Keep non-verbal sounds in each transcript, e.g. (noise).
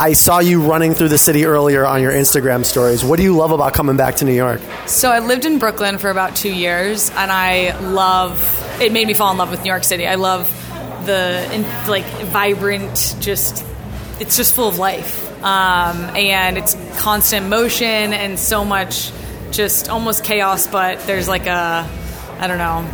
I saw you running through the city earlier on your Instagram stories. What do you love about coming back to New York? So I lived in Brooklyn for about two years, and I love. It made me fall in love with New York City. I love the like vibrant, just it's just full of life, um, and it's constant motion and so much, just almost chaos. But there's like a, I don't know,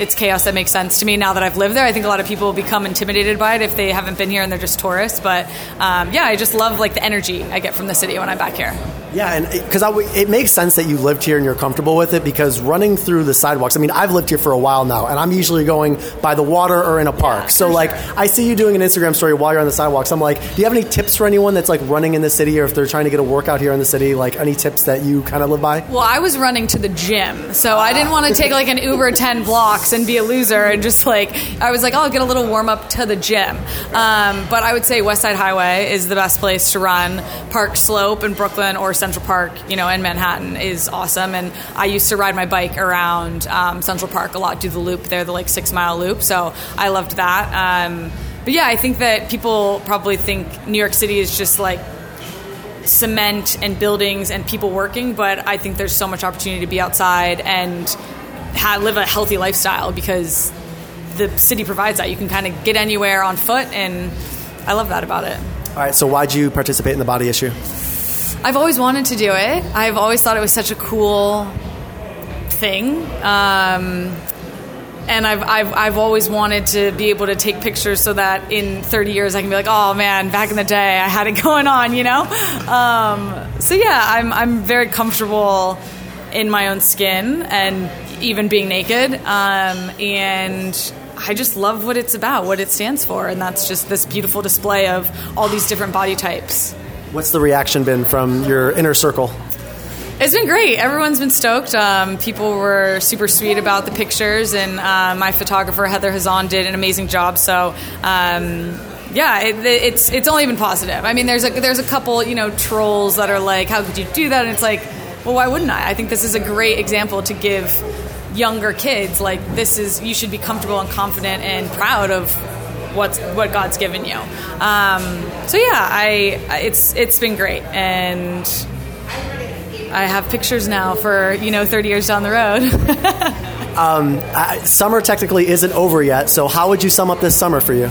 it's chaos that makes sense to me now that I've lived there. I think a lot of people become intimidated by it if they haven't been here and they're just tourists. But um, yeah, I just love like the energy I get from the city when I'm back here. Yeah, and because it makes sense that you lived here and you're comfortable with it because running through the sidewalks. I mean, I've lived here for a while now, and I'm usually going by the water or in a park. So, like, sure. I see you doing an Instagram story while you're on the sidewalks. I'm like, do you have any tips for anyone that's like running in the city, or if they're trying to get a workout here in the city? Like, any tips that you kind of live by? Well, I was running to the gym, so I didn't want to take like an Uber ten blocks and be a loser, and just like I was like, oh, I'll get a little warm up to the gym. Um, but I would say West Side Highway is the best place to run. Park Slope in Brooklyn or Central Park, you know in Manhattan is awesome. And I used to ride my bike around um, Central Park a lot, do the loop there, the like six mile loop. So I loved that. Um, but yeah, I think that people probably think New York City is just like cement and buildings and people working, but I think there's so much opportunity to be outside and live a healthy lifestyle because the city provides that. You can kind of get anywhere on foot, and I love that about it. All right, so why'd you participate in the body issue? I've always wanted to do it. I've always thought it was such a cool thing. Um, and I've, I've, I've always wanted to be able to take pictures so that in 30 years I can be like, oh man, back in the day I had it (laughs) going on, you know? Um, so yeah, I'm, I'm very comfortable in my own skin and even being naked. Um, and I just love what it's about, what it stands for. And that's just this beautiful display of all these different body types. What's the reaction been from your inner circle? It's been great. Everyone's been stoked. Um, people were super sweet about the pictures, and uh, my photographer Heather Hazzan did an amazing job. So. Um, yeah, it, it's it's only been positive. I mean, there's a there's a couple you know trolls that are like, how could you do that? And it's like, well, why wouldn't I? I think this is a great example to give younger kids like this is you should be comfortable and confident and proud of what's what God's given you. Um, so yeah, I it's it's been great, and I have pictures now for you know 30 years down the road. (laughs) um, I, summer technically isn't over yet, so how would you sum up this summer for you?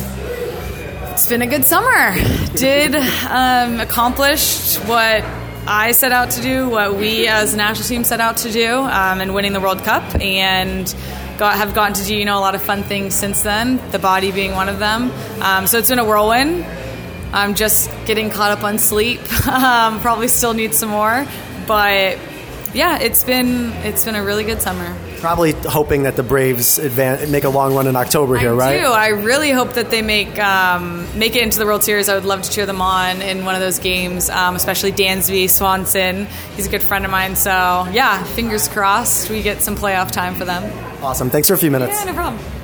It's been a good summer. Did um, accomplished what I set out to do, what we as a national team set out to do, um, and winning the World Cup, and got, have gotten to do you know a lot of fun things since then. The body being one of them. Um, so it's been a whirlwind. I'm just getting caught up on sleep. (laughs) um, probably still need some more, but yeah, it's been it's been a really good summer. Probably hoping that the Braves advance, make a long run in October here, I right? I do. I really hope that they make um, make it into the World Series. I would love to cheer them on in one of those games, um, especially Dansby Swanson. He's a good friend of mine. So yeah, fingers crossed we get some playoff time for them. Awesome. Thanks for a few minutes. Yeah, no problem.